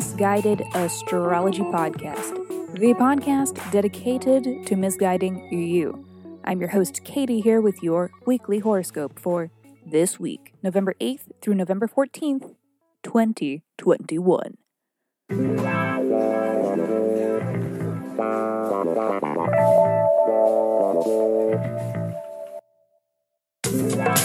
Miss Guided Astrology Podcast, the podcast dedicated to misguiding you. I'm your host, Katie, here with your weekly horoscope for this week, November 8th through November 14th, 2021.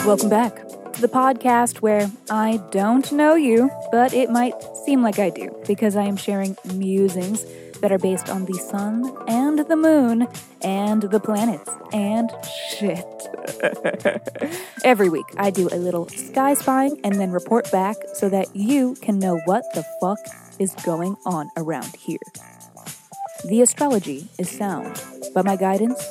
Welcome back to the podcast where I don't know you, but it might seem like I do because I am sharing musings that are based on the sun and the moon and the planets and shit. Every week, I do a little sky spying and then report back so that you can know what the fuck is going on around here. The astrology is sound, but my guidance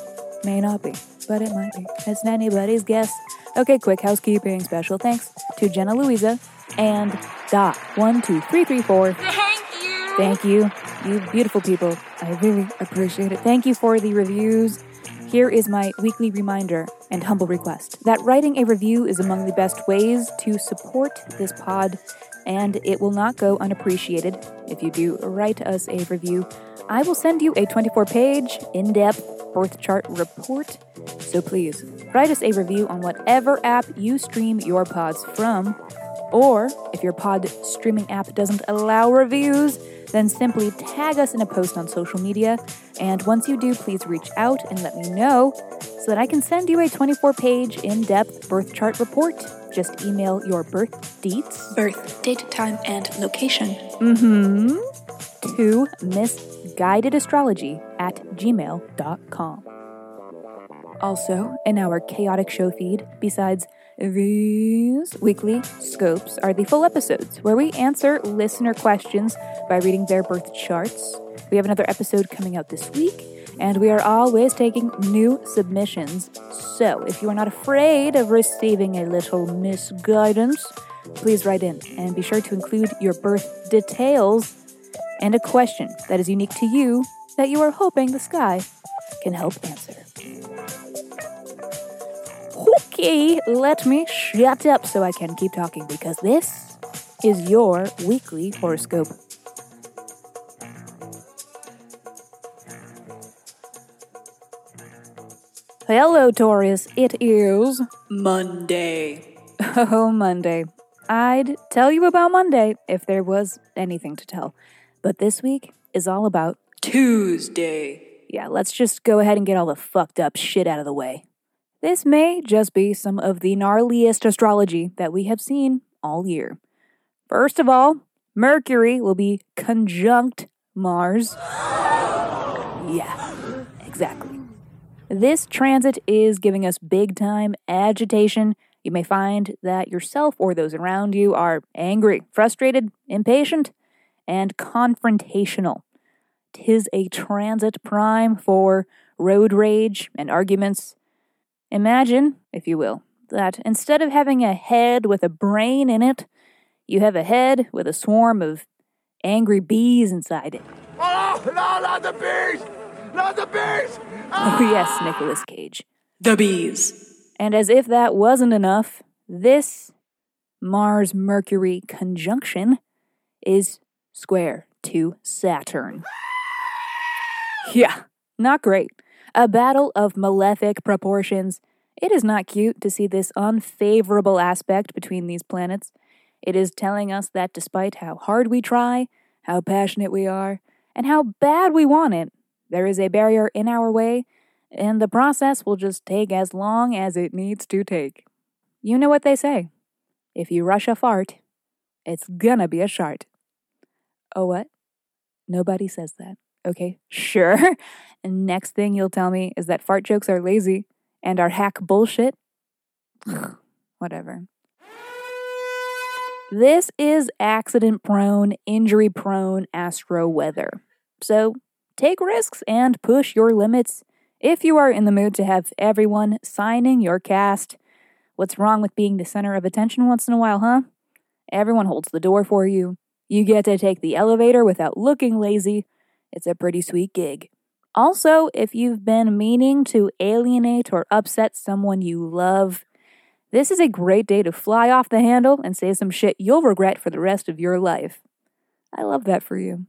may not be, but it might be. It's anybody's guess. Okay, quick housekeeping. Special thanks to Jenna Louisa and Dot one two three three four. Thank you. Thank you, you beautiful people. I really appreciate it. Thank you for the reviews. Here is my weekly reminder and humble request that writing a review is among the best ways to support this pod, and it will not go unappreciated if you do write us a review. I will send you a 24 page, in depth birth chart report. So please write us a review on whatever app you stream your pods from. Or if your pod streaming app doesn't allow reviews, then simply tag us in a post on social media. And once you do, please reach out and let me know so that I can send you a 24 page, in depth birth chart report. Just email your birth deets Birth, date, time, and location. mm-hmm, to misguidedastrology at gmail.com. Also, in our chaotic show feed, besides these weekly scopes, are the full episodes where we answer listener questions by reading their birth charts. We have another episode coming out this week, and we are always taking new submissions. So, if you are not afraid of receiving a little misguidance, please write in and be sure to include your birth details and a question that is unique to you that you are hoping the sky can help answer. Okay, let me shut up so I can keep talking because this is your weekly horoscope. Hello, Taurus. It is Monday. Oh, Monday. I'd tell you about Monday if there was anything to tell. But this week is all about, Tuesday. yeah, let's just go ahead and get all the fucked up shit out of the way. This may just be some of the gnarliest astrology that we have seen all year. First of all, Mercury will be conjunct Mars. Yeah, exactly. This transit is giving us big time agitation. You may find that yourself or those around you are angry, frustrated, impatient, and confrontational. Tis a transit prime for road rage and arguments. Imagine, if you will, that instead of having a head with a brain in it, you have a head with a swarm of angry bees inside it. Oh, no, not the bees! Not the bees! Oh, yes, Nicolas Cage. The bees. And as if that wasn't enough, this Mars Mercury conjunction is square to Saturn. Yeah, not great. A battle of malefic proportions. It is not cute to see this unfavorable aspect between these planets. It is telling us that despite how hard we try, how passionate we are, and how bad we want it, there is a barrier in our way, and the process will just take as long as it needs to take. You know what they say if you rush a fart, it's gonna be a shart. Oh, what? Nobody says that. Okay, sure. and next thing you'll tell me is that fart jokes are lazy and are hack bullshit. Whatever. This is accident prone, injury prone astro weather. So take risks and push your limits if you are in the mood to have everyone signing your cast. What's wrong with being the center of attention once in a while, huh? Everyone holds the door for you. You get to take the elevator without looking lazy. It's a pretty sweet gig. Also, if you've been meaning to alienate or upset someone you love, this is a great day to fly off the handle and say some shit you'll regret for the rest of your life. I love that for you.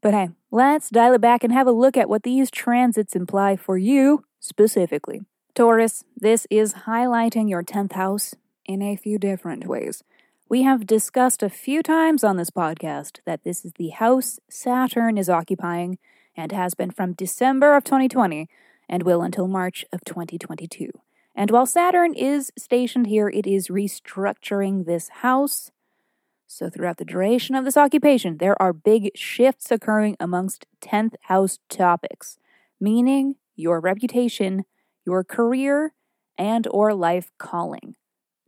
But hey, let's dial it back and have a look at what these transits imply for you specifically. Taurus, this is highlighting your 10th house in a few different ways. We have discussed a few times on this podcast that this is the house Saturn is occupying and has been from December of 2020 and will until March of 2022. And while Saturn is stationed here, it is restructuring this house. So, throughout the duration of this occupation, there are big shifts occurring amongst 10th house topics, meaning your reputation, your career, and or life calling.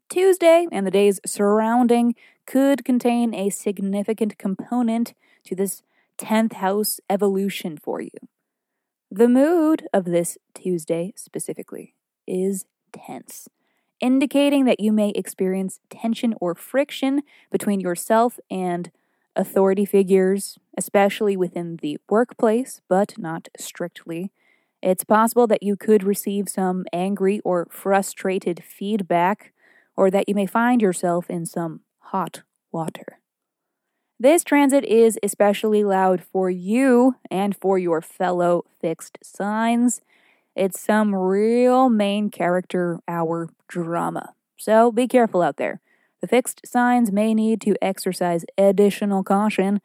Tuesday and the days surrounding could contain a significant component to this 10th house evolution for you. The mood of this Tuesday specifically is tense, indicating that you may experience tension or friction between yourself and authority figures, especially within the workplace, but not strictly. It's possible that you could receive some angry or frustrated feedback or that you may find yourself in some hot water. This transit is especially loud for you and for your fellow fixed signs. It's some real main character hour drama. So be careful out there. The fixed signs may need to exercise additional caution.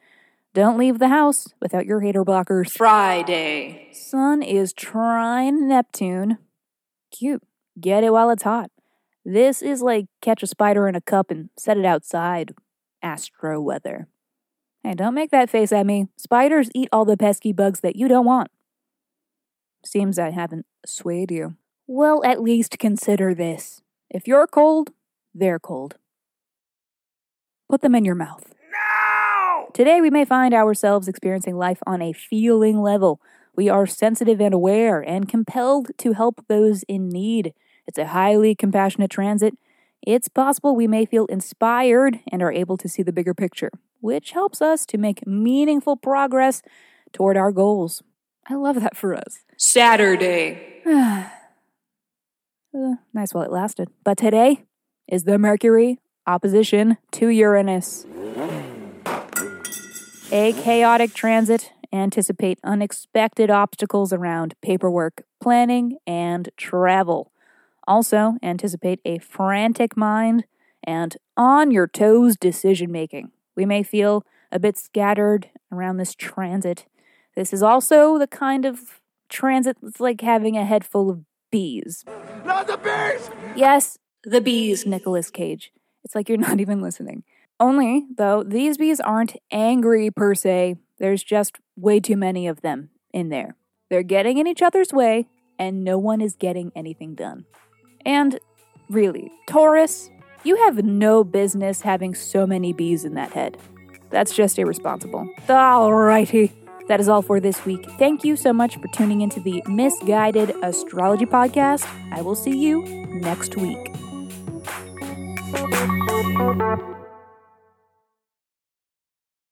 Don't leave the house without your hater blockers. Friday. Sun is trine Neptune. Cute. Get it while it's hot. This is like catch a spider in a cup and set it outside. Astro weather. Hey, don't make that face at me. Spiders eat all the pesky bugs that you don't want. Seems I haven't swayed you. Well, at least consider this. If you're cold, they're cold. Put them in your mouth. No! Today, we may find ourselves experiencing life on a feeling level. We are sensitive and aware and compelled to help those in need. It's a highly compassionate transit. It's possible we may feel inspired and are able to see the bigger picture, which helps us to make meaningful progress toward our goals. I love that for us. Saturday. Uh, nice while it lasted. But today is the Mercury opposition to Uranus. A chaotic transit. Anticipate unexpected obstacles around paperwork, planning, and travel. Also, anticipate a frantic mind and on your toes decision making. We may feel a bit scattered around this transit. This is also the kind of transit that's like having a head full of bees. Not the bees! Yes, the bees, Nicolas Cage. It's like you're not even listening. Only, though, these bees aren't angry per se, there's just way too many of them in there. They're getting in each other's way, and no one is getting anything done. And really, Taurus, you have no business having so many bees in that head. That's just irresponsible. Alrighty. That is all for this week. Thank you so much for tuning into the Miss Guided Astrology Podcast. I will see you next week.